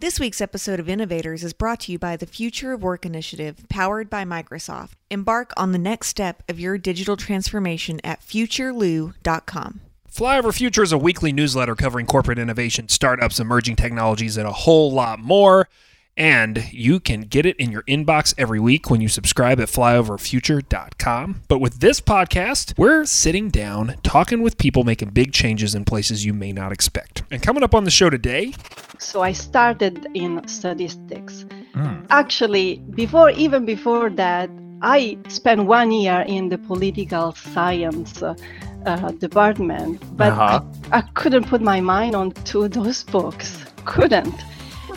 This week's episode of Innovators is brought to you by the Future of Work Initiative, powered by Microsoft. Embark on the next step of your digital transformation at futurelu.com. Flyover Future is a weekly newsletter covering corporate innovation, startups, emerging technologies, and a whole lot more. And you can get it in your inbox every week when you subscribe at flyoverfuture.com. But with this podcast, we're sitting down talking with people making big changes in places you may not expect. And coming up on the show today, So I started in statistics. Actually, before even before that, I spent one year in the political science uh, uh, department, but Uh-huh. I, I couldn't put my mind on to those books. Couldn't.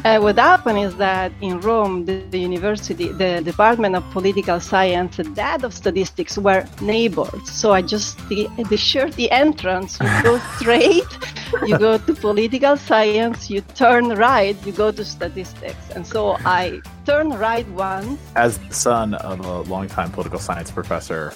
Uh, what happened is that in Rome, the, the university, the Department of Political Science, and that of Statistics were neighbors. So I just the, the shirt the entrance. You go straight, you go to political science. You turn right, you go to statistics. And so I turned right once. As the son of a longtime political science professor,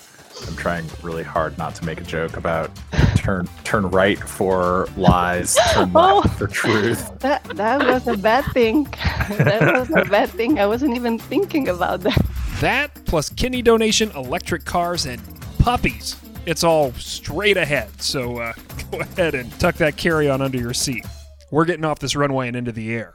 I'm trying really hard not to make a joke about turn turn right for lies, turn Oh. left for truth. That that was a bad thing. that was a bad thing. I wasn't even thinking about that. that plus kidney donation, electric cars, and puppies. It's all straight ahead. So uh, go ahead and tuck that carry on under your seat. We're getting off this runway and into the air.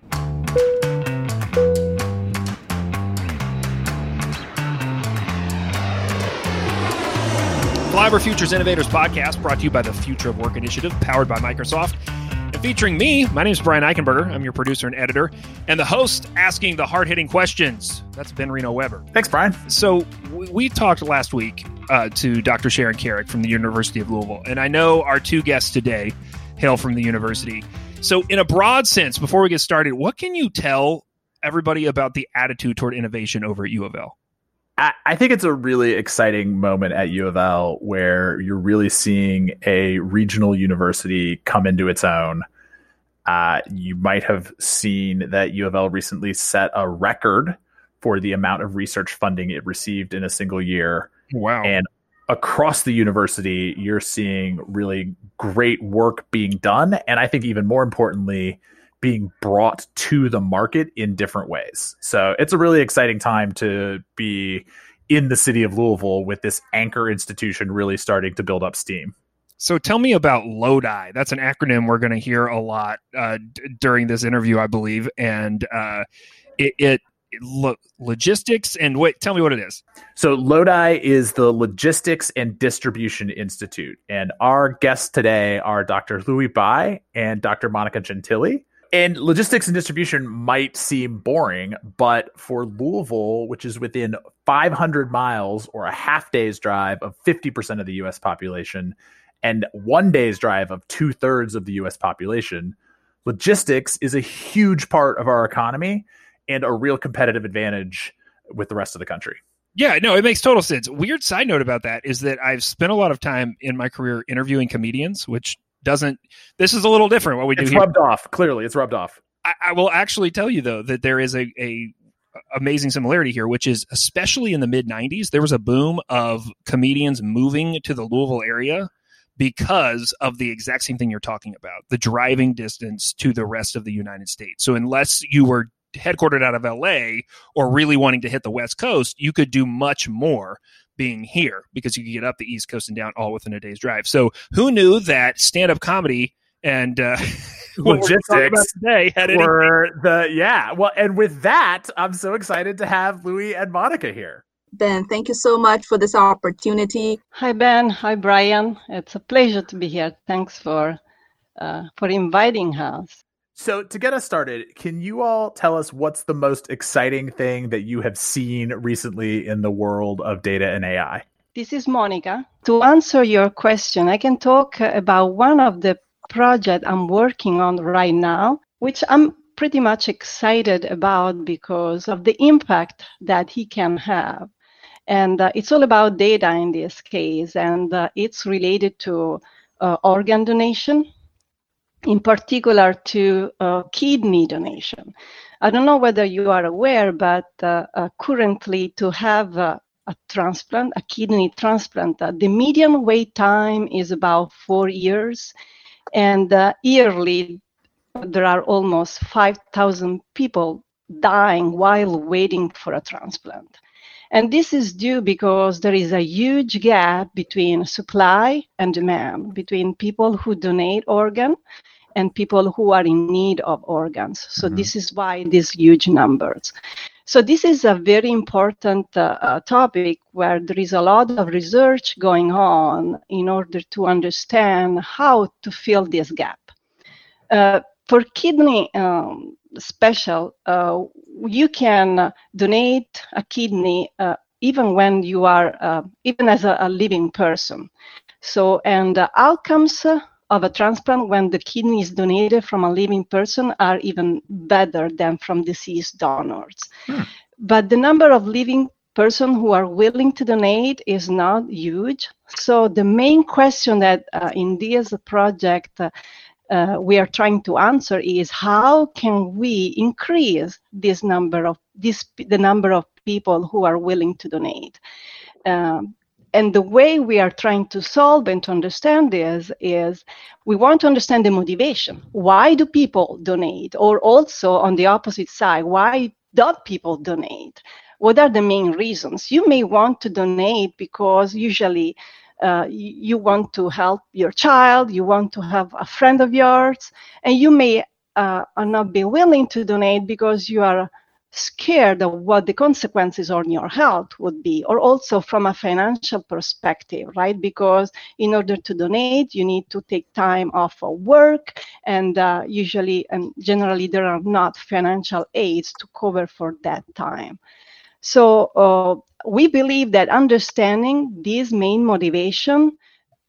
Flyover Futures Innovators podcast brought to you by the Future of Work Initiative, powered by Microsoft. And featuring me, my name is Brian Eichenberger. I'm your producer and editor, and the host asking the hard hitting questions. That's Ben Reno Weber. Thanks, Brian. So we, we talked last week uh, to Dr. Sharon Carrick from the University of Louisville, and I know our two guests today hail from the university. So, in a broad sense, before we get started, what can you tell everybody about the attitude toward innovation over at U of L? I, I think it's a really exciting moment at U of L where you're really seeing a regional university come into its own. Uh, you might have seen that U of L recently set a record for the amount of research funding it received in a single year. Wow. And across the university, you're seeing really great work being done. And I think even more importantly, being brought to the market in different ways. So it's a really exciting time to be in the city of Louisville with this anchor institution really starting to build up steam. So tell me about LODI. That's an acronym we're going to hear a lot uh, d- during this interview, I believe. And uh, it, it lo- logistics and wait, tell me what it is. So Lodi is the Logistics and Distribution Institute, and our guests today are Dr. Louis Bai and Dr. Monica Gentili. And logistics and distribution might seem boring, but for Louisville, which is within 500 miles or a half day's drive of 50% of the US population, and one day's drive of two thirds of the US population, logistics is a huge part of our economy and a real competitive advantage with the rest of the country. Yeah, no, it makes total sense. Weird side note about that is that I've spent a lot of time in my career interviewing comedians, which doesn't. This is a little different what we do It's here. rubbed off. Clearly, it's rubbed off. I, I will actually tell you though that there is a, a amazing similarity here, which is especially in the mid '90s, there was a boom of comedians moving to the Louisville area because of the exact same thing you're talking about the driving distance to the rest of the United States. So, unless you were headquartered out of LA or really wanting to hit the West Coast, you could do much more being here because you could get up the East Coast and down all within a day's drive. So, who knew that stand up comedy and uh, what we're talking about Logistics today had anything Were the yeah well, and with that, I'm so excited to have Louis and Monica here. Ben, thank you so much for this opportunity. Hi Ben. Hi Brian. It's a pleasure to be here. Thanks for uh, for inviting us. So to get us started, can you all tell us what's the most exciting thing that you have seen recently in the world of data and AI? This is Monica. To answer your question, I can talk about one of the projects I'm working on right now, which I'm pretty much excited about because of the impact that he can have. And uh, it's all about data in this case, and uh, it's related to uh, organ donation, in particular to uh, kidney donation. I don't know whether you are aware, but uh, uh, currently to have a transplant, a kidney transplant, uh, the median wait time is about four years, and uh, yearly there are almost 5,000 people dying while waiting for a transplant. And this is due because there is a huge gap between supply and demand, between people who donate organ and people who are in need of organs. So mm-hmm. this is why these huge numbers. So this is a very important uh, uh, topic where there is a lot of research going on in order to understand how to fill this gap. Uh, for kidney um, special, uh, you can donate a kidney uh, even when you are, uh, even as a, a, living person. So, and outcomes of a transplant when the kidney is donated from a living person are even better than from deceased donors. Hmm. But the number of living person who are willing to donate is not huge. So the main question that uh, in this project uh, uh, we are trying to answer is how can we increase this number of this the number of people who are willing to donate. Um, and the way we are trying to solve and to understand this is we want to understand the motivation. Why do people donate? Or also on the opposite side, why don't people donate? What are the main reasons? You may want to donate because usually uh, you want to help your child, you want to have a friend of yours, and you may uh, not be willing to donate because you are scared of what the consequences on your health would be, or also from a financial perspective, right? Because in order to donate, you need to take time off of work, and uh, usually and generally there are not financial aids to cover for that time. So uh, we believe that understanding this main motivation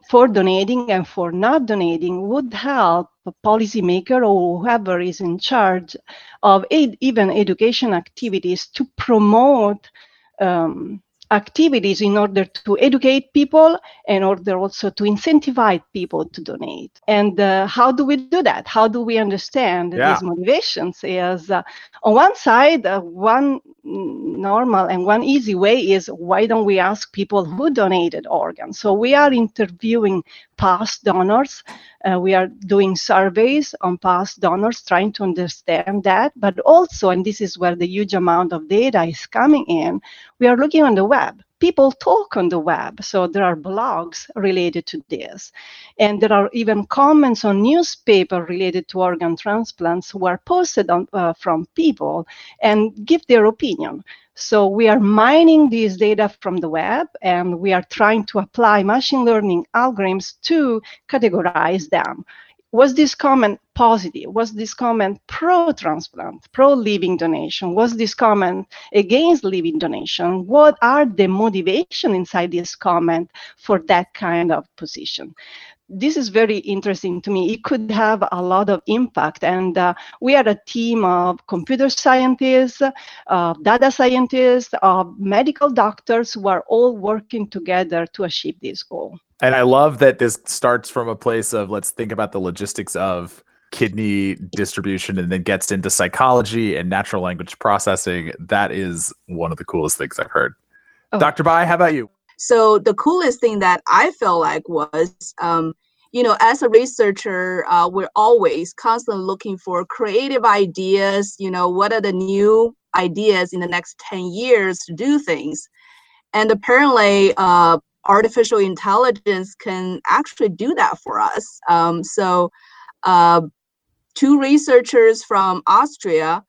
for donating and for not donating would help policymaker or whoever is in charge of ed- even education activities to promote um, activities in order to educate people in order also to incentivize people to donate. And uh, how do we do that? How do we understand yeah. these motivations? Is uh, on one side uh, one normal and one easy way is why don't we ask people who donated organs? So we are interviewing past donors. Uh, we are doing surveys on past donors trying to understand that. But also and this is where the huge amount of data is coming in we are looking on the web people talk on the web. So there are blogs related to this. And there are even comments on newspaper related to organ transplants who are posted on, uh, from people and give their opinion. So we are mining these data from the web and we are trying to apply machine learning algorithms to categorize them was this comment positive? Was this comment pro transplant, pro living donation? Was this comment against living donation? What are the motivation inside this comment for that kind of position? This is very interesting to me. It could have a lot of impact. And uh, we are a team of computer scientists, uh, data scientists, uh, medical doctors who are all working together to achieve this goal. And I love that this starts from a place of let's think about the logistics of kidney distribution and then gets into psychology and natural language processing. That is one of the coolest things I've heard. Oh. Dr. Bai, how about you? So the coolest thing that I felt like was, um, you know, as a researcher, uh, we're always constantly looking for creative ideas. You know, what are the new ideas in the next 10 years to do things? And apparently, uh, artificial intelligence can actually do that for us. Um, so, uh, two researchers from Austria,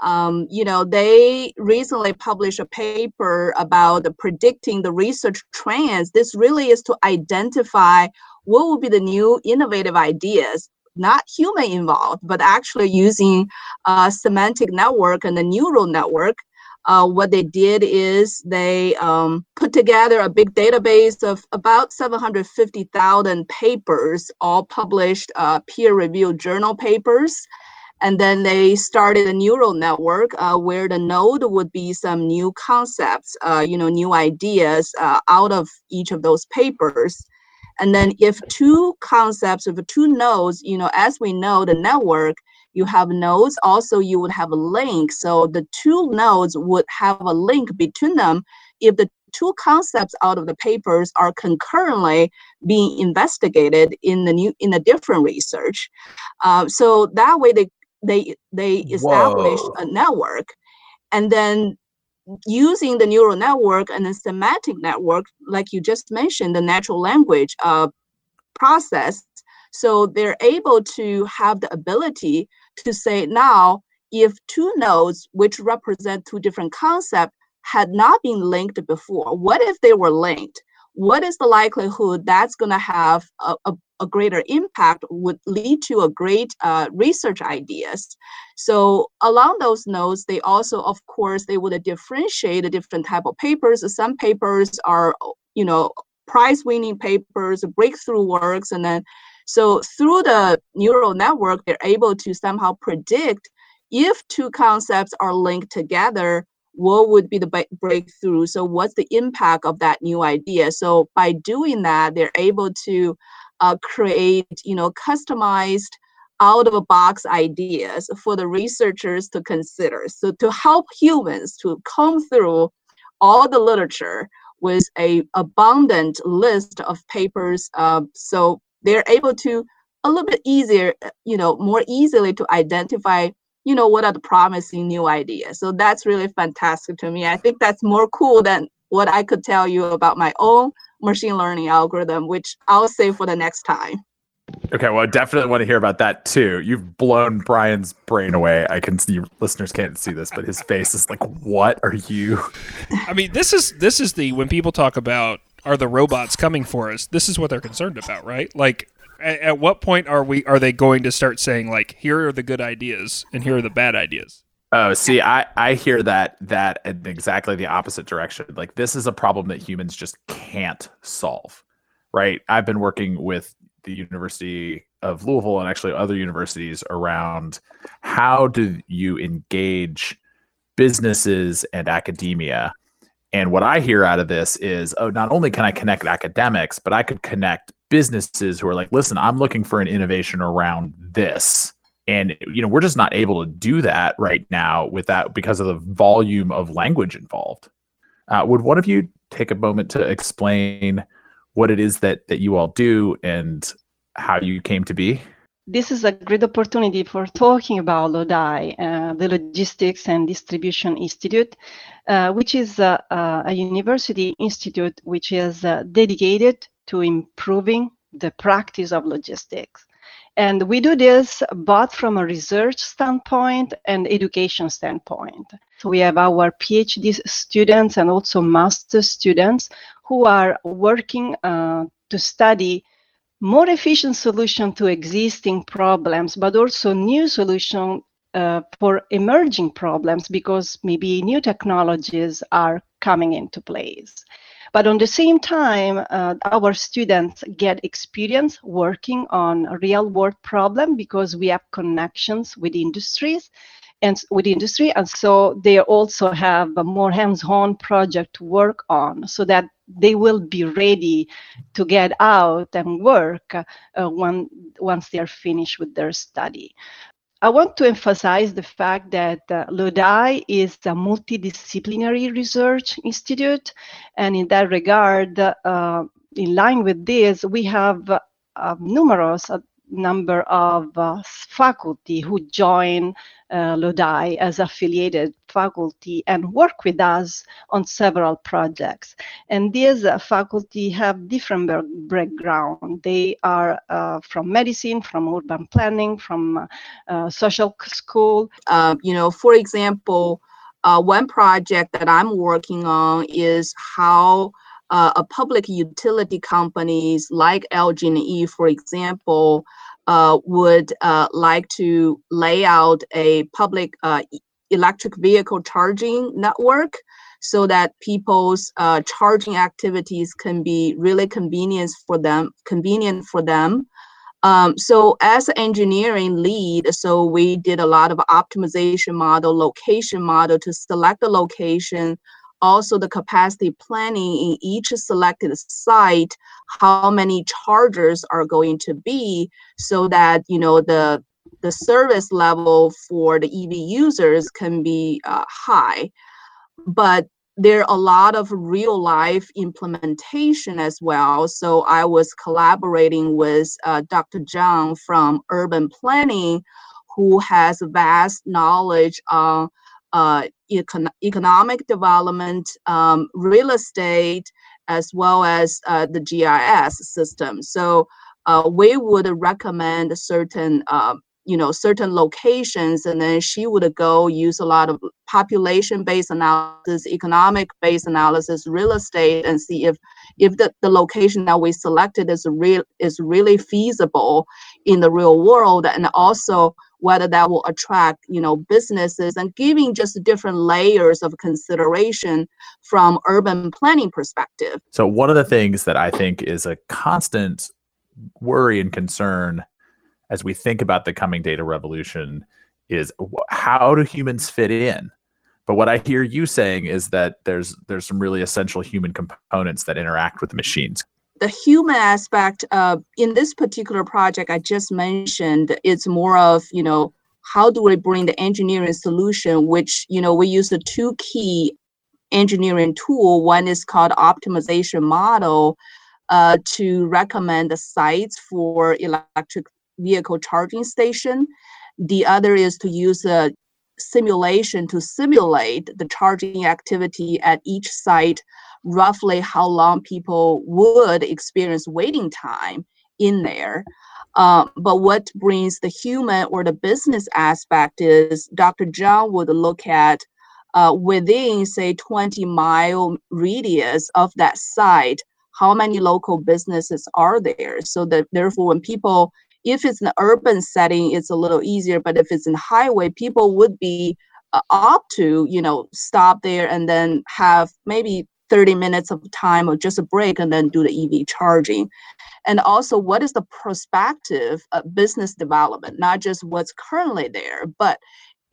um, you know, they recently published a paper about the predicting the research trends. This really is to identify what will be the new innovative ideas not human involved, but actually using a semantic network and a neural network uh, what they did is they um, put together a big database of about 750,000 papers, all published uh, peer-reviewed journal papers. And then they started a neural network uh, where the node would be some new concepts, uh, you know, new ideas uh, out of each of those papers. And then if two concepts, if two nodes, you know, as we know, the network you have nodes also you would have a link so the two nodes would have a link between them if the two concepts out of the papers are concurrently being investigated in the new in a different research. Uh, so that way they they they establish Whoa. a network, and then using the neural network and the semantic network, like you just mentioned, the natural language uh, process. So they're able to have the ability to say now, if two nodes which represent two different concepts had not been linked before, what if they were linked? What is the likelihood that's going to have a, a, a, greater impact, would lead to a great uh, research ideas? So along those nodes, they also, of course, they would differentiate the different type of papers. Some papers are, you know, prize-winning papers, breakthrough works, and then so through the neural network, they're able to somehow predict if two concepts are linked together, what would be the breakthrough? So what's the impact of that new idea? So by doing that, they're able to uh, create, you know, customized out of a box ideas for the researchers to consider. So to help humans to come through all the literature with a abundant list of papers. Uh, so they're able to a little bit easier, uh, you know, more easily to identify you know what are the promising new ideas. So that's really fantastic to me. I think that's more cool than what i could tell you about my own machine learning algorithm which i'll save for the next time. Okay well i definitely want to hear about that too. You've blown brian's brain away. I can see listeners can't see this but his face is like what are you? I mean this is this is the when people talk about are the robots coming for us this is what they're concerned about right like at, at what point are we are they going to start saying like here are the good ideas and here are the bad ideas? Oh, see, I I hear that that in exactly the opposite direction. Like this is a problem that humans just can't solve. Right? I've been working with the University of Louisville and actually other universities around how do you engage businesses and academia and what I hear out of this is, oh, not only can I connect academics, but I could connect businesses who are like, listen, I'm looking for an innovation around this. And you know, we're just not able to do that right now with that because of the volume of language involved. Uh, would one of you take a moment to explain what it is that that you all do and how you came to be? This is a great opportunity for talking about LODI, uh, the Logistics and Distribution Institute, uh, which is uh, a university institute which is uh, dedicated to improving the practice of logistics. And we do this both from a research standpoint and education standpoint. So we have our PhD students and also master students who are working uh, to study more efficient solution to existing problems, but also new solution uh, for emerging problems because maybe new technologies are coming into place. But on the same time, uh, our students get experience working on real world problem because we have connections with industries and with industry. And so they also have a more hands-on project to work on so that they will be ready to get out and work uh, when, once they are finished with their study. I want to emphasize the fact that uh, LODI is a multidisciplinary research institute. And in that regard, uh, in line with this, we have uh, numerous uh, number of uh, faculty who join uh, Lodi as affiliated faculty and work with us on several projects. And these uh, faculty have different background. They are uh, from medicine, from urban planning, from uh, social school. Uh, you know, for example, one project that I'm working on is how uh, a public utility companies like LG&E, for example, uh, would uh, like to lay out a public uh, electric vehicle charging network so that people's uh, charging activities can be really convenient for them convenient for them. Um, so as engineering lead, so we did a lot of optimization model, location model to select the location, also the capacity planning in each selected site, how many chargers are going to be so that, you know, the the service level for the EV users can be uh, high. But there are a lot of real life implementation as well. So I was collaborating with uh, Dr. Zhang from Urban Planning, who has vast knowledge on uh, econ- economic development, um, real estate, as well as uh, the GIS system. So uh, we would recommend certain uh, you know certain locations and then she would go use a lot of population based analysis economic based analysis real estate and see if if the, the location that we selected is real is really feasible in the real world and also whether that will attract you know businesses and giving just different layers of consideration from urban planning perspective. So one of the things that i think is a constant worry and concern as we think about the coming data revolution is how do humans fit in? But what i hear you saying is that there's there's some really essential human components that interact with machines the human aspect uh, in this particular project i just mentioned it's more of you know how do we bring the engineering solution which you know we use the two key engineering tool one is called optimization model uh, to recommend the sites for electric vehicle charging station. The other is to use a simulation to simulate the charging activity at each site, roughly how long people would experience waiting time in there. Uh, but what brings the human or the business aspect is Dr. Zhang would look at uh, within, say, 20 mile radius of that site, how many local businesses are there? So that therefore, when people if it's an urban setting, it's a little easier. But if it's in highway, people would be uh, opt to, you know, stop there and then have maybe 30 minutes of time or just a break and then do the EV charging. And also, what is the perspective of uh, business development, not just what's currently there, but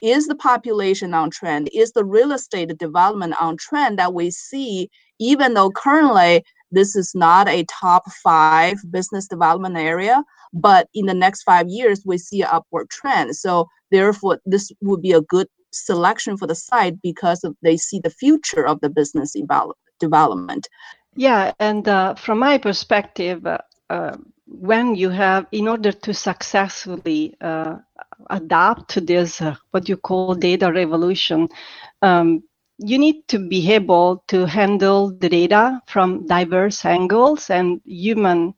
is the population on trend? Is the real estate development on trend that we see, even though currently this is not a top five business development area, but in the next five years, we see an upward trend. So therefore, this would be a good selection for the site because of, they see the future of the business development. Yeah, and uh, from my perspective, uh, uh, when you have, in order to successfully uh, adapt to this, uh, what you call data revolution, um, you need to be able to handle the data from diverse angles and human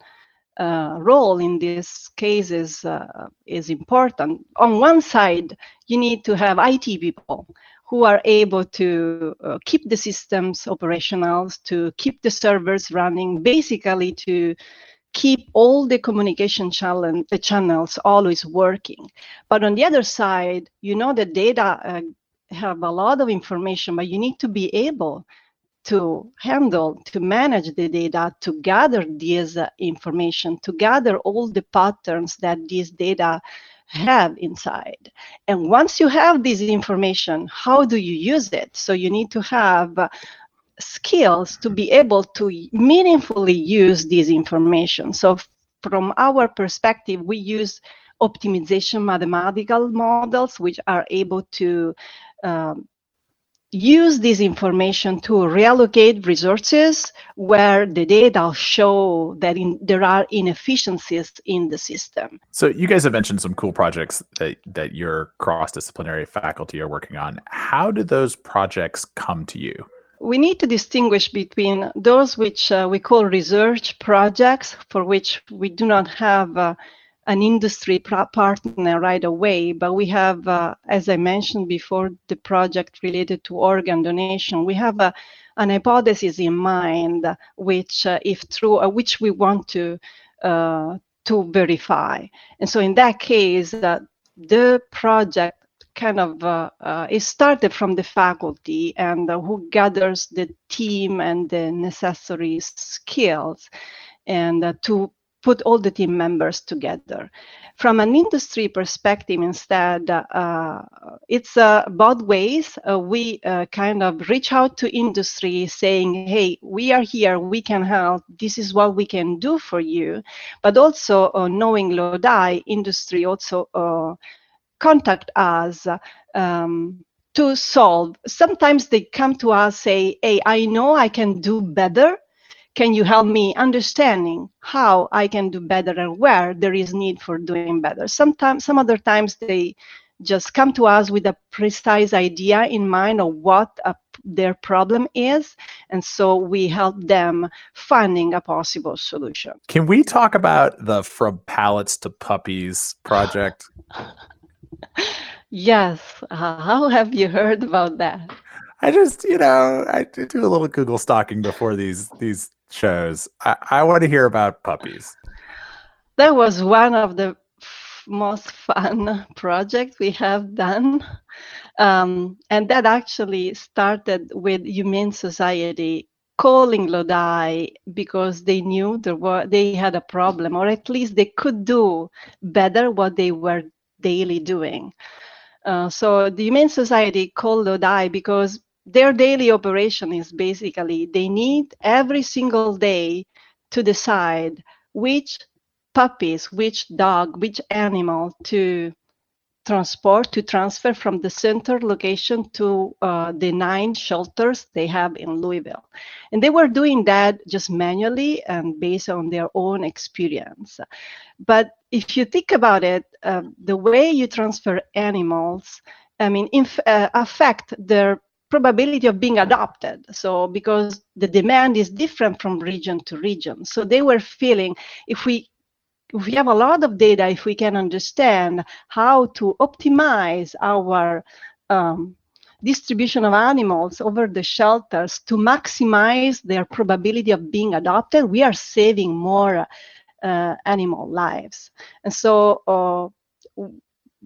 uh, role in this case is, uh, is important. On one side, you need to have IT people who are able to uh, keep the systems operational, to keep the servers running, basically to keep all the communication channel, the channels always working. But on the other side, you know the data uh, have a lot of information, but you need to be able to handle, to manage the data, to gather this uh, information, to gather all the patterns that these data have inside. And once you have this information, how do you use it? So you need to have uh, skills to be able to meaningfully use this information. So from our perspective, we use optimization mathematical models, which are able to um, use this information to reallocate resources where the data show that in, there are inefficiencies in the system. So you guys have mentioned some cool projects that, that your cross-disciplinary faculty are working on. How do those projects come to you? We need to distinguish between those which uh, we call research projects, for which we do not have uh, an industry partner right away, but we have, uh, as I mentioned before, the project related to organ donation. We have a, an hypothesis in mind, which, uh, if true, uh, which we want to uh, to verify. And so, in that case, uh, the project kind of uh, uh, is started from the faculty and uh, who gathers the team and the necessary skills and uh, to put all the team members together. From an industry perspective, instead, uh, it's uh, both ways. Uh, we uh, kind of reach out to industry saying, hey, we are here, we can help, this is what we can do for you. But also, uh, knowing Lodi, industry also uh, contact us. Um, to solve. Sometimes they come to us say, "Hey, I know I can do better. Can you help me understanding how I can do better and where there is need for doing better?" Sometimes, some other times they just come to us with a precise idea in mind of what a, their problem is and so we help them finding a possible solution. Can we talk about the from pallets to puppies project? Yes uh, how have you heard about that? I just you know i do a little google stalking before these these shows i, I want to hear about puppies that was one of the most fun projects we have done. Um, and that actually started with Humane Society calling Lodi because they knew there were they had a problem, or at least they could do better what they were daily doing. Uh, so the Humane Society called Lodi because their daily operation is basically they need every single day to decide which puppies, which dog, which animal to transport, to transfer from the center location to uh, the nine shelters they have in Louisville. And they were doing that just manually and based on their own experience. But if you think about it, uh, the way you transfer animals, I mean, inf- uh, affect their probability of being adopted. So because the demand is different from region to region. So they were feeling if we if we have a lot of data, if we can understand how to optimize our um, distribution of animals over the shelters to maximize their probability of being adopted, we are saving more uh, animal lives. And so uh,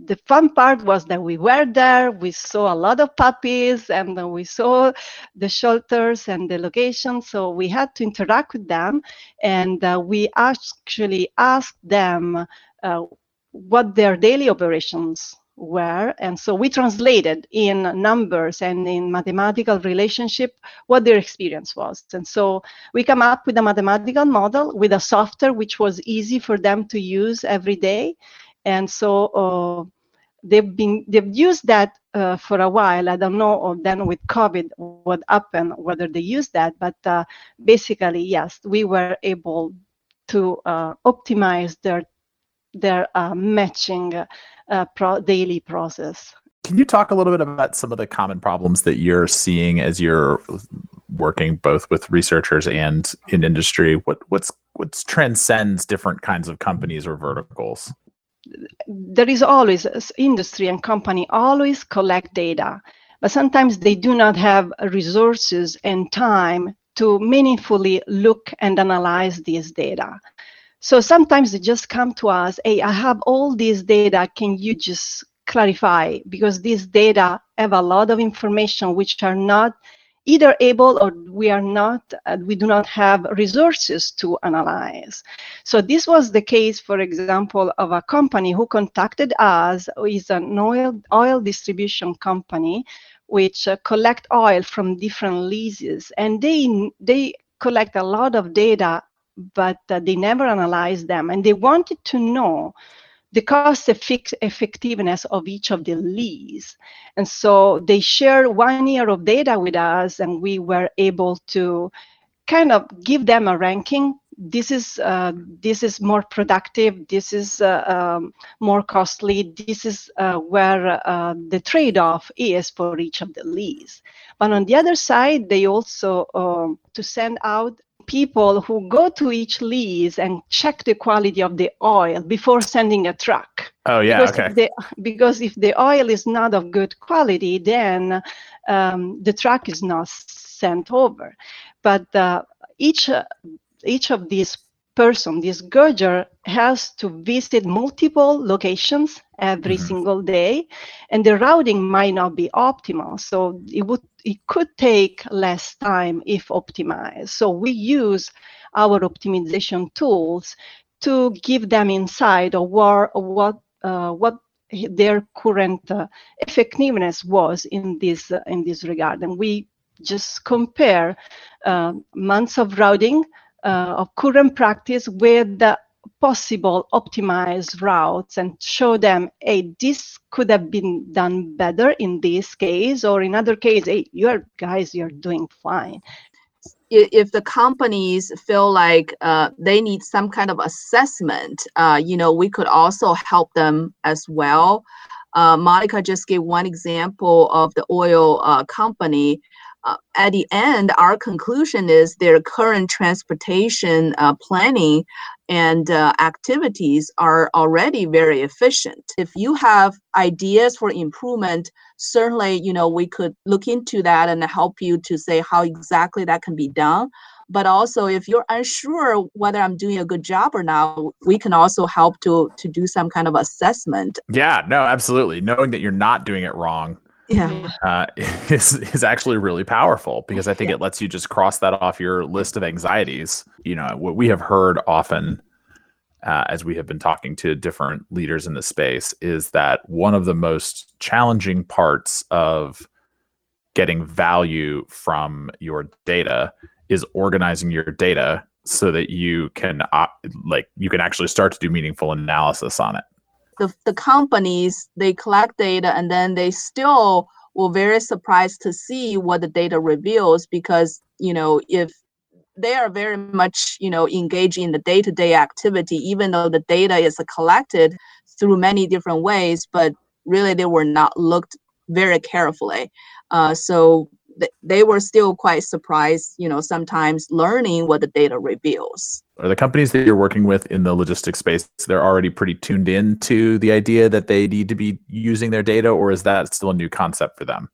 the fun part was that we were there, we saw a lot of puppies, and we saw the shelters and the location. So we had to interact with them, and uh, we actually asked them uh, what their daily operations were. And so we translated in numbers and in mathematical relationship what their experience was. And so we come up with a mathematical model with a software which was easy for them to use every day and so uh, they've been they've used that uh, for a while. I don't know then with COVID what happened, whether they used that, but uh, basically yes, we were able to uh, optimize their their uh, matching uh, pro- daily process. Can you talk a little bit about some of the common problems that you're seeing as you're working both with researchers and in industry? What what's what transcends different kinds of companies or verticals? There is always uh, industry and company always collect data but sometimes they do not have resources and time to meaningfully look and analyze these data. So sometimes they just come to us hey i have all this data can you just clarify? Because these data have a lot of information which are not either able or we are not, uh, we do not have resources to analyze. So this was the case, for example, of a company who contacted us, is an oil, oil distribution company, which uh, collect oil from different leases. And they, they collect a lot of data, but uh, they never analyze them. And they wanted to know the cost effectiveness of each of the leads. And so they shared one year of data with us, and we were able to kind of give them a ranking. This is uh, this is more productive. This is uh, um, more costly. This is uh, where uh, the trade-off is for each of the leads. But on the other side, they also um, to send out people who go to each lease and check the quality of the oil before sending a truck. Oh yeah, because okay. If the, because if the oil is not of good quality, then um, the truck is not sent over. But uh, each uh, each of these person, this gauger, has to visit multiple locations every mm-hmm. single day, and the routing might not be optimal. So it would it could take less time if optimized. So we use our optimization tools to give them insight of what what uh, what their current uh, effectiveness was in this uh, in this regard, and we just compare uh, months of routing uh, of current practice with the possible optimized routes and show them, hey, this could have been done better in this case, or in other case, hey, you're guys, you're doing fine. If the companies feel like uh, they need some kind of assessment, uh, you know, we could also help them as well. Uh, Monica just gave one example of the oil uh, company uh, at the end, our conclusion is their current transportation uh, planning and uh, activities are already very efficient. If you have ideas for improvement, certainly, you know, we could look into that and help you to say how exactly that can be done. But also, if you're unsure whether I'm doing a good job or not, we can also help to to do some kind of assessment. Yeah, no, absolutely. Knowing that you're not doing it wrong yeah uh, is is actually really powerful because I think yeah. it lets you just cross that off your list of anxieties. You know, what we have heard often uh, as we have been talking to different leaders in the space is that one of the most challenging parts of getting value from your data is organizing your data so that you can uh, like you can actually start to do meaningful analysis on it the, the companies they collect data and then they still were very surprised to see what the data reveals because you know if they are very much you know engaged in the day-to-day activity even though the data is collected through many different ways but really they were not looked very carefully. Uh, so they were still quite surprised, you know, sometimes learning what the data reveals. Are the companies that you're working with in the logistics space, they're already pretty tuned in to the idea that they need to be using their data, or is that still a new concept for them?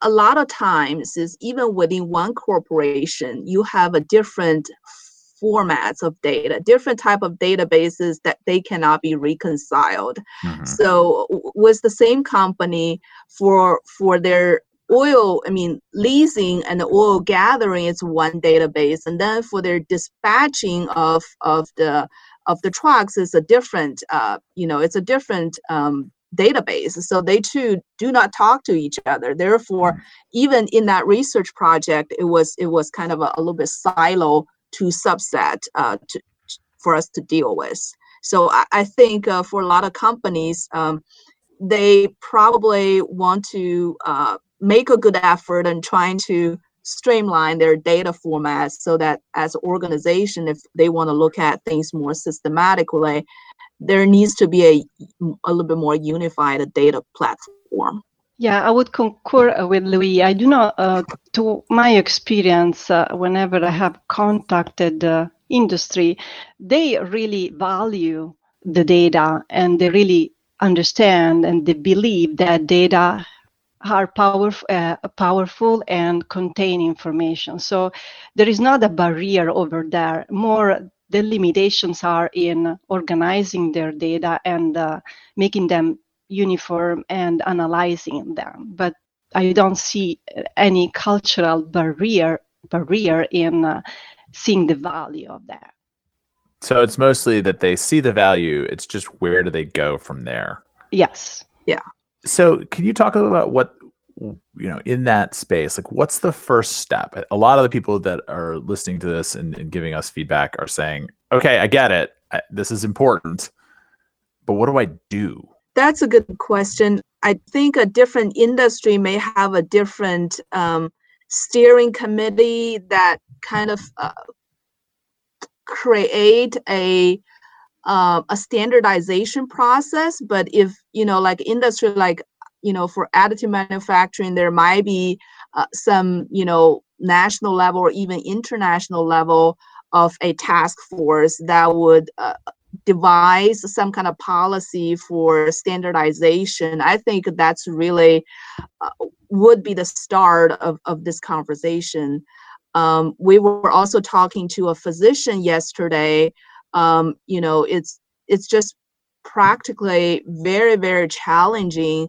A lot of times is even within one corporation, you have a different formats of data different type of databases that they cannot be reconciled mm-hmm. so with the same company for for their oil, I mean, leasing and oil gathering is one database, and then for their dispatching of of the of the trucks is a different, uh, you know, it's a different um, database. So they too do not talk to each other. Therefore, mm. even in that research project, it was it was kind of a, a little bit silo to subset uh, to, for us to deal with. So I, I think uh, for a lot of companies. Um, they probably want to uh, make a good effort and trying to streamline their data formats so that as an organization if they want to look at things more systematically there needs to be a, a little bit more unified data platform yeah, I would concur with Louis. I do not, uh, to my experience, uh, whenever I have contacted the industry, they really value the data and they really understand and they believe that data are powerful, uh, powerful and contain information. So there is not a barrier over there. More the limitations are in organizing their data and uh, making them uniform and analyzing them. But I don't see any cultural barrier barrier in uh, seeing the value of that. So it's mostly that they see the value. It's just where do they go from there? Yes. Yeah. So, can you talk a little about what you know in that space? Like, what's the first step? A lot of the people that are listening to this and, and giving us feedback are saying, "Okay, I get it. I, this is important, but what do I do?" That's a good question. I think a different industry may have a different um, steering committee that kind of uh, create a uh, a standardization process but if you know like industry like you know for additive manufacturing there might be uh, some you know national level or even international level of a task force that would uh, devise some kind of policy for standardization. I think that's really uh, would be the start of, of this conversation. Um, we were also talking to a physician yesterday um, you know it's it's just practically very very challenging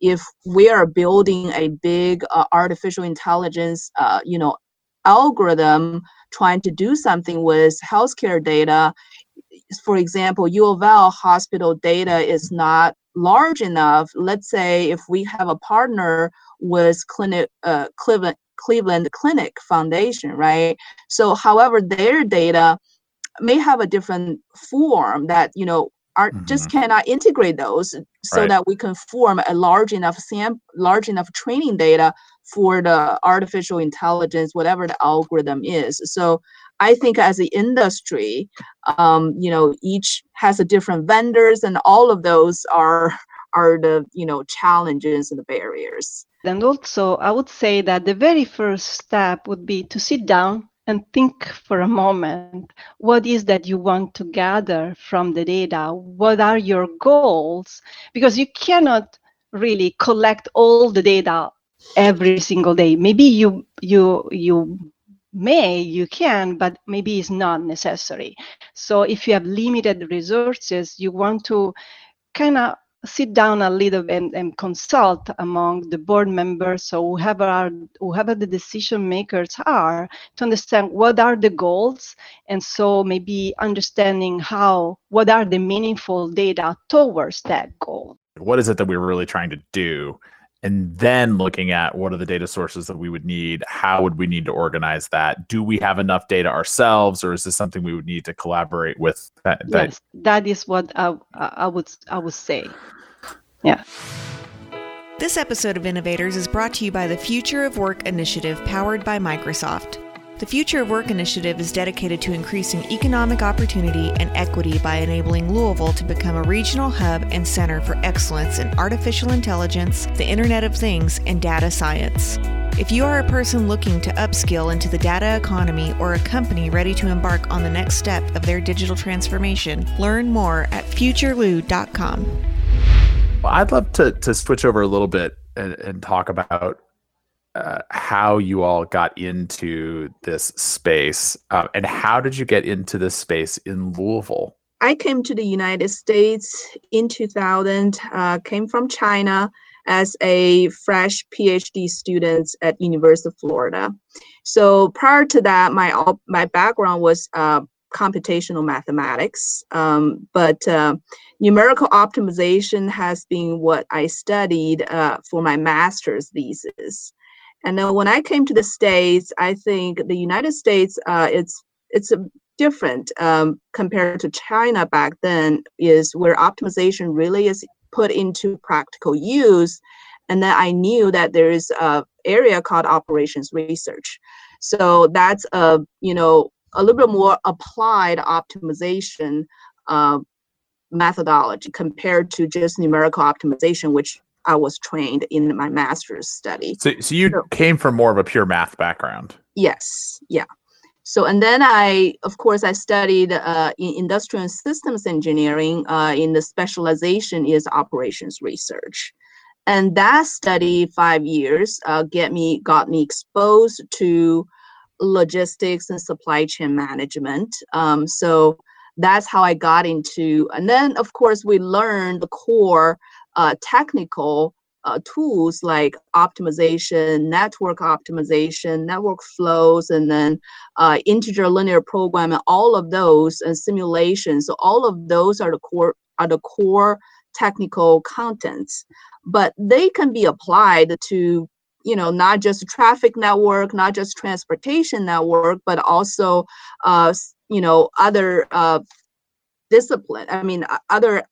if we are building a big uh, artificial intelligence uh, you know algorithm trying to do something with healthcare data. For example u of l hospital data is not large enough. Let's say if we have a partner with clinic uh, cleveland cleveland clinic foundation right? So however their data may have a different form that you know are Mhm. just cannot integrate those so Right. that we can form a large enough sam large enough training data for the artificial intelligence whatever the algorithm is so i think as the industry um, you know each has a different vendors and all of those are are the you know challenges and the barriers And also, I would say that the very first step would be to sit down and think for a moment what is that you want to gather from the data? What are your goals? Because you cannot really collect all the data every single day. Maybe you you you may you can but maybe it's not necessary so if you have limited resources you want to kind of sit down a little and, and consult among the board members so whoever are whoever the decision makers are to understand what are the goals and so maybe understanding how what are the meaningful data towards that goal. What is it that we're really trying to do and then looking at what are the data sources that we would need how would we need to organize that? Do we have enough data ourselves or is this something we would need to collaborate with that, that yes that is what I, I I would i would say. Yeah. This episode of Innovators is brought to you by the Future of Work Initiative powered by Microsoft. The Future of Work Initiative is dedicated to increasing economic opportunity and equity by enabling Louisville to become a regional hub and center for excellence in artificial intelligence, the Internet of Things, and data science. If you are a person looking to upskill into the data economy or a company ready to embark on the next step of their digital transformation, learn more at futureloo.com. Well, I'd love to to switch over a little bit and, and talk about uh, how you all got into this space, uh, and how did you get into this space in Louisville? I came to the United States in 2000, uh, came from China as a fresh PhD student at University of Florida. So prior to that, my my background was uh, computational mathematics, um, but uh, numerical optimization has been what I studied uh, for my master's thesis. And then when I came to the States, I think the United States, uh, it's it's different um, compared to China back then is where optimization really is put into practical use. And then I knew that there is a area called operations research. So that's a you know a little bit more applied optimization uh, methodology compared to just numerical optimization, which I was trained in my master's study. So, so you Sure. came from more of a pure math background. Yes, yeah. So, and then I, of course, I studied uh, in industrial systems engineering. Uh, in the specialization is operations research, and that study five years uh, get me got me exposed to logistics and supply chain management. Um, so that's how I got into. And then, of course, we learned the core uh, technical uh, tools like optimization, network optimization, network flows, and then uh, integer linear programming. All of those and simulation. So all of those are the core are the core technical contents, but they can be applied to you know not just traffic network, not just transportation network, but also uh, you know other uh, discipline. I mean other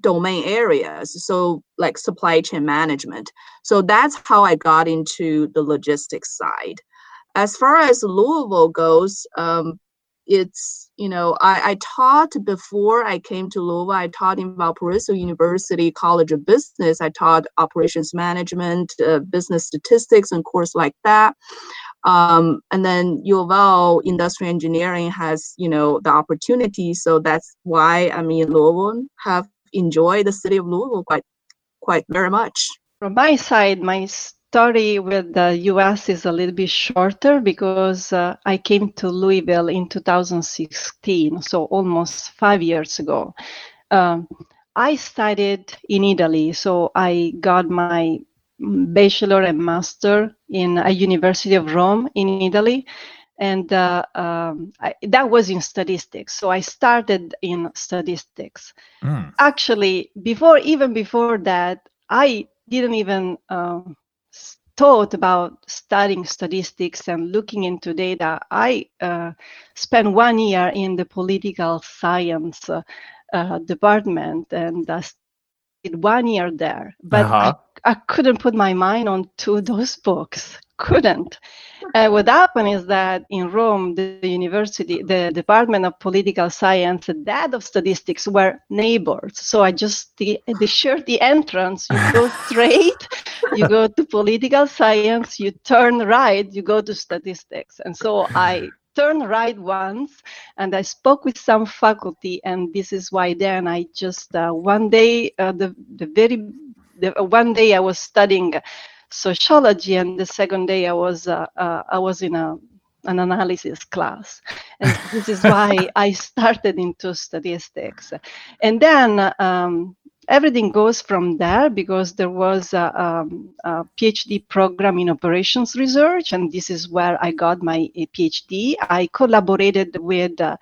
domain areas so like supply chain management so that's how i got into the logistics side as far as louisville goes um, it's you know I, I taught before i came to louisville. I taught in valparaiso university college of business. I taught operations management uh, business statistics and course like that. Um, and then U of L industrial engineering has you know the opportunity. So that's why i'm in have enjoyed the city of louisville quite quite very much. From my side, my story with the US is a little bit shorter because uh, I came to Louisville in 2016, so almost five years ago. Um, I studied in Italy, so I got my bachelor and master in a University of Rome in Italy. And uh, um, I, that was in statistics. So I started in statistics Mm. actually before even before that i didn't even um, thought about studying statistics and looking into data, I uh, spent one year in the political science uh, uh, department and uh, did one year there. But Uh-huh. I, I couldn't put my mind on to those books. Couldn't. And what happened is that in Rome, the university, the Department of Political Science, and that of statistics were neighbors. So I just the, the shared the entrance. You go straight, you go to political science. You turn right, you go to statistics. And so I turned right once, and I spoke with some faculty, and this is why then I just uh, one day uh, the the very the, one day I was studying sociology, and the second day I was uh, uh, I was in a an analysis class, and this is why I started into statistics, and then. Um, Everything goes from there because there was a, um, a PhD program in operations research, and this is where I got my uh, PhD. I collaborated with uh,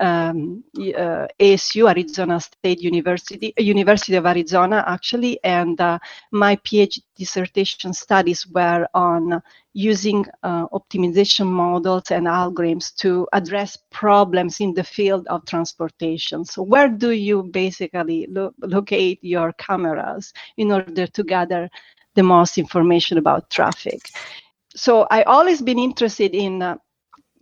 um, uh, ASU, Arizona State University, University of Arizona, actually, and uh, my PhD dissertation studies were on using uh, optimization models and algorithms to address problems in the field of transportation. So, where do you basically lo- locate your cameras in order to gather the most information about traffic? So, I always been interested in uh,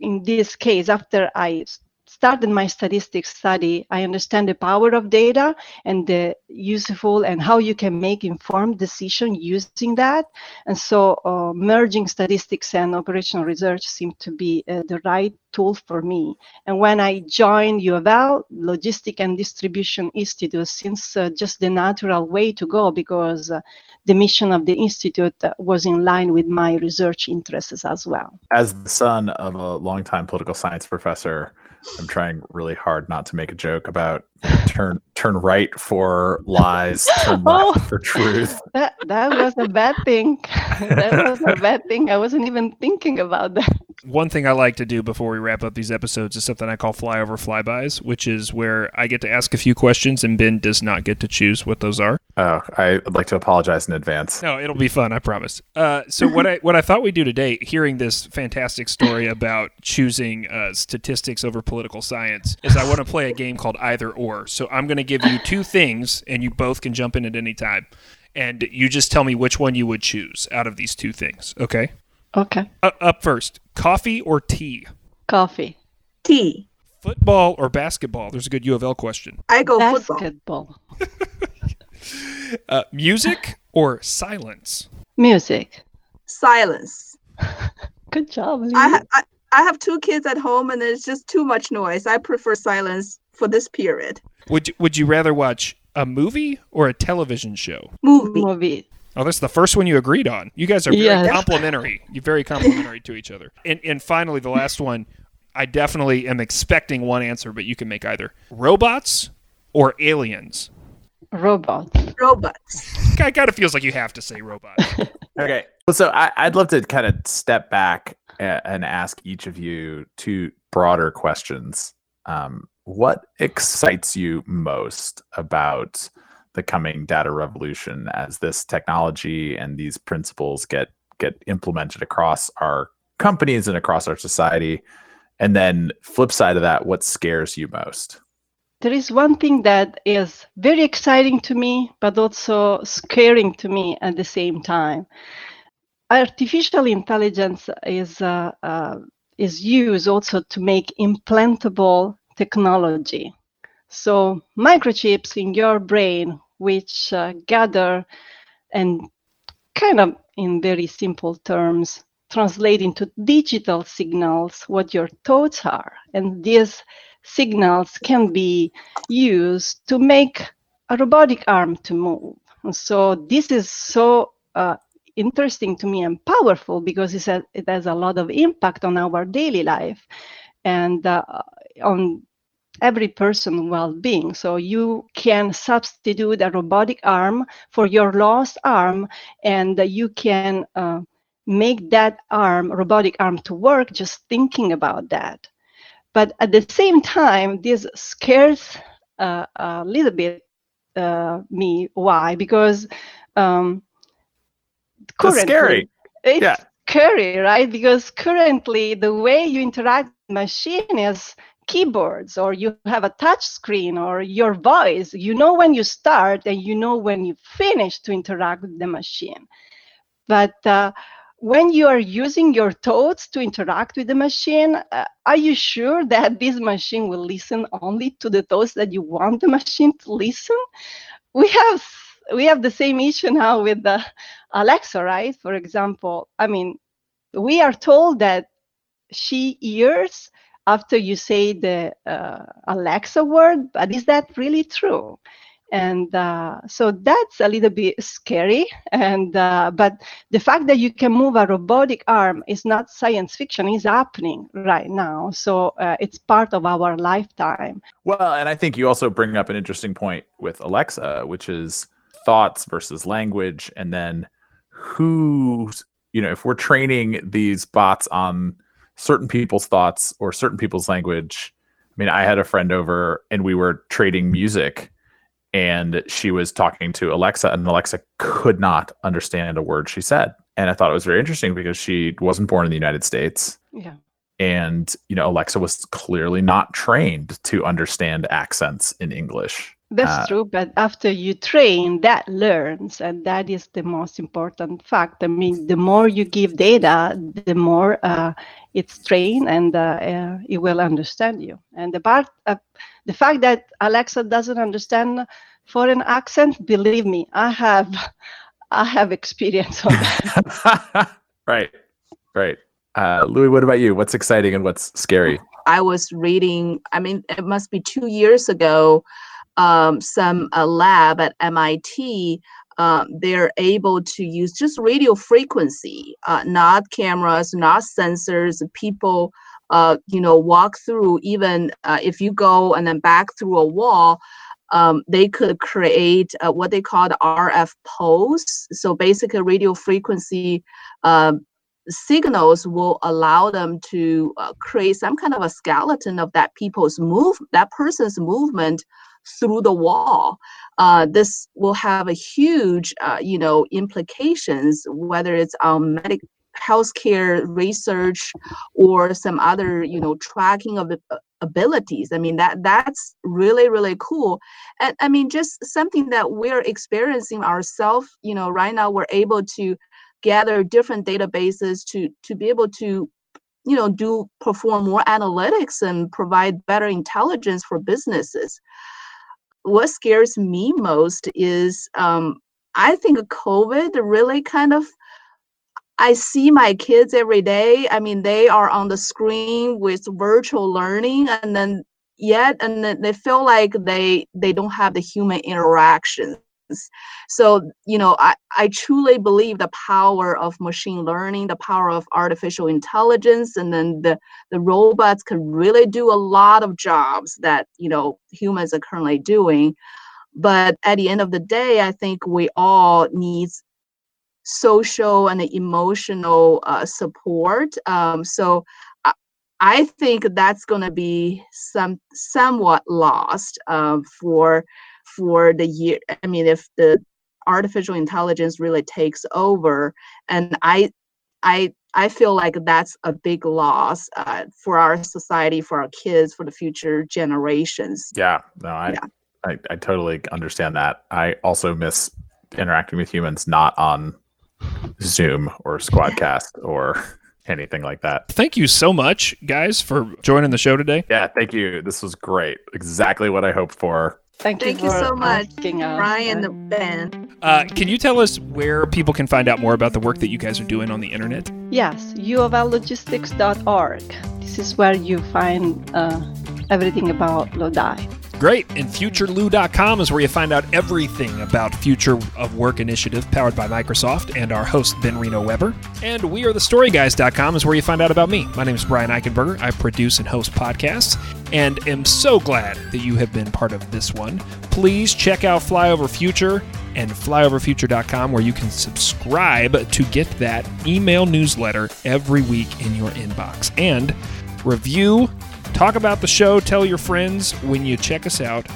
in this case after I started my statistics study, I understand the power of data and the useful and how you can make informed decision using that. And so uh, merging statistics and operational research seemed to be uh, the right tool for me. And when I joined U of L, Logistic and Distribution Institute seems uh, just the natural way to go because uh, the mission of the institute uh, was in line with my research interests as well. As the son of a longtime political science professor, I'm trying really hard not to make a joke about turn turn right for lies, turn Oh. left for truth. That that was a bad thing. that was a bad thing. I wasn't even thinking about that. One thing I like to do before we wrap up these episodes is something I call flyover flybys, which is where I get to ask a few questions and Ben does not get to choose what those are. Oh, I would like to apologize in advance. No, it'll be fun, I promise. Uh, so what I what I thought we'd do today, hearing this fantastic story about choosing uh, statistics over political science, is I want to play a game called Either Or. So I'm going to give you two things, and you both can jump in at any time, and you just tell me which one you would choose out of these two things. Okay. Okay. Uh, up first, coffee or tea? Coffee. Tea. Football or basketball? There's a good U of L question. I go football. Uh, music or silence? Music. Silence. Good job. I, ha- I I have two kids at home, and there's just too much noise. I prefer silence for this period. Would you, would you rather watch a movie or a television show? Movie. Movie. Oh, that's the first one you agreed on. You guys are very Yes. complimentary. You're very complimentary to each other. And and finally, the last one. I definitely am expecting one answer, but you can make either robots or aliens. Robots. Robots. It kind of feels like you have to say robots. Okay. Well, so I, I'd love to kind of step back and ask each of you two broader questions. Um, what excites you most about the coming data revolution as this technology and these principles get get implemented across our companies and across our society? And then flip side of that, what scares you most? There is one thing that is very exciting to me, but also scaring to me at the same time. Artificial intelligence is uh, uh, is used also to make implantable technology. So microchips in your brain, which uh, gather and kind of in very simple terms translate into digital signals what your thoughts are, and these signals can be used to make a robotic arm to move. And so this is so uh, interesting to me and powerful because it has a lot of impact on our daily life and uh, on every person well-being so you can substitute a robotic arm for your lost arm and you can uh, make that arm robotic arm to work just thinking about that but at the same time this scares uh, a little bit uh, me why because um, That's currently- scary. it's Yeah. scary, right? Because currently the way you interact with machine is keyboards or you have a touch screen or your voice. You know when you start and you know when you finish to interact with the machine. But uh, when you are using your thoughts to interact with the machine, uh, are you sure that this machine will listen only to the thoughts that you want the machine to listen? We have we have the same issue now with the Alexa, right? For example, I mean, we are told that she hears after you say the uh, Alexa word, but is that really true? And uh, so that's a little bit scary. And uh, but the fact that you can move a robotic arm is not science fiction; it's happening right now. So uh, it's part of our lifetime. Well, and I think you also bring up an interesting point with Alexa, which is thoughts versus language, and then who's you know if we're training these bots on certain people's thoughts or certain people's language. I mean, I had a friend over and we were trading music and she was talking to Alexa and Alexa could not understand a word she said. And I thought it was very interesting because she wasn't born in the United States Yeah. and you know Alexa was clearly not trained to understand accents in English. That's Uh, true, but after you train, that learns, and that is the most important fact. I mean, the more you give data, the more uh, it's trained, and uh, uh, it will understand you. And the part, uh, the fact that Alexa doesn't understand foreign accent, believe me, I have, I have experience on that. right, right. Uh, Lihui, what about you? What's exciting and what's scary? I was reading, I mean, it must be two years ago, um, some uh, lab at MIT. Um, they're able to use just radio frequency, uh, not cameras, not sensors. People, uh, you know, walk through. Even uh, if you go and then back through a wall, um, they could create uh, what they call the RF pulse. So basically, radio frequency um, signals will allow them to uh, create some kind of a skeleton of that people's move, that person's movement through the wall. Uh, this will have a huge, uh, you know, implications, whether it's on medic healthcare research or some other, you know, tracking of uh, abilities. I mean, that that's really really cool, and I mean, just something that we're experiencing ourselves. You know, right now we're able to gather different databases to to be able to you know do perform more analytics and provide better intelligence for businesses. What scares me most is um, i think covid really kind of i see my kids every day. I mean they are on the screen with virtual learning and then yet and then they feel like they they don't have the human interactions so you know I, I truly believe the power of machine learning the power of artificial intelligence and then the the robots can really do a lot of jobs that you know humans are currently doing. But at the end of the day i think we all need social and emotional uh, support. Um, so I, I think that's going to be some somewhat lost uh, for for the year i mean if the artificial intelligence really takes over and i i i feel like that's a big loss uh, for our society for our kids for the future generations Yeah, no, I, Yeah. I, I totally understand that. I also miss interacting with humans not on Zoom or Squadcast or anything like that. Thank you so much, guys, for joining the show today. Yeah, thank you. This was great. Exactly what I hoped for. Thank, Thank you for so much, Brian and ben Uh, can you tell us where people can find out more about the work that you guys are doing on the internet? Yes, uofllogistics.org. This is where you find uh, everything about Lodi. Great. And futureloo.com is where you find out everything about Future of Work Initiative powered by Microsoft and our host, Ben Reno Weber. And wearethestoryguys.com is where you find out about me. My name is Brian Eichenberger. I produce and host podcasts and am so glad that you have been part of this one. Please check out Flyover Future and flyoverfuture.com where you can subscribe to get that email newsletter every week in your inbox. And review Talk about the show, tell your friends when you check us out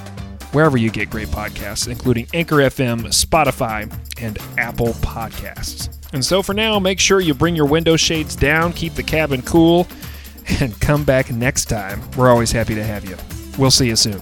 wherever you get great podcasts, including Anchor FM, Spotify, and Apple Podcasts. And so for now, make sure you bring your window shades down, keep the cabin cool, and come back next time. We're always happy to have you. We'll see you soon.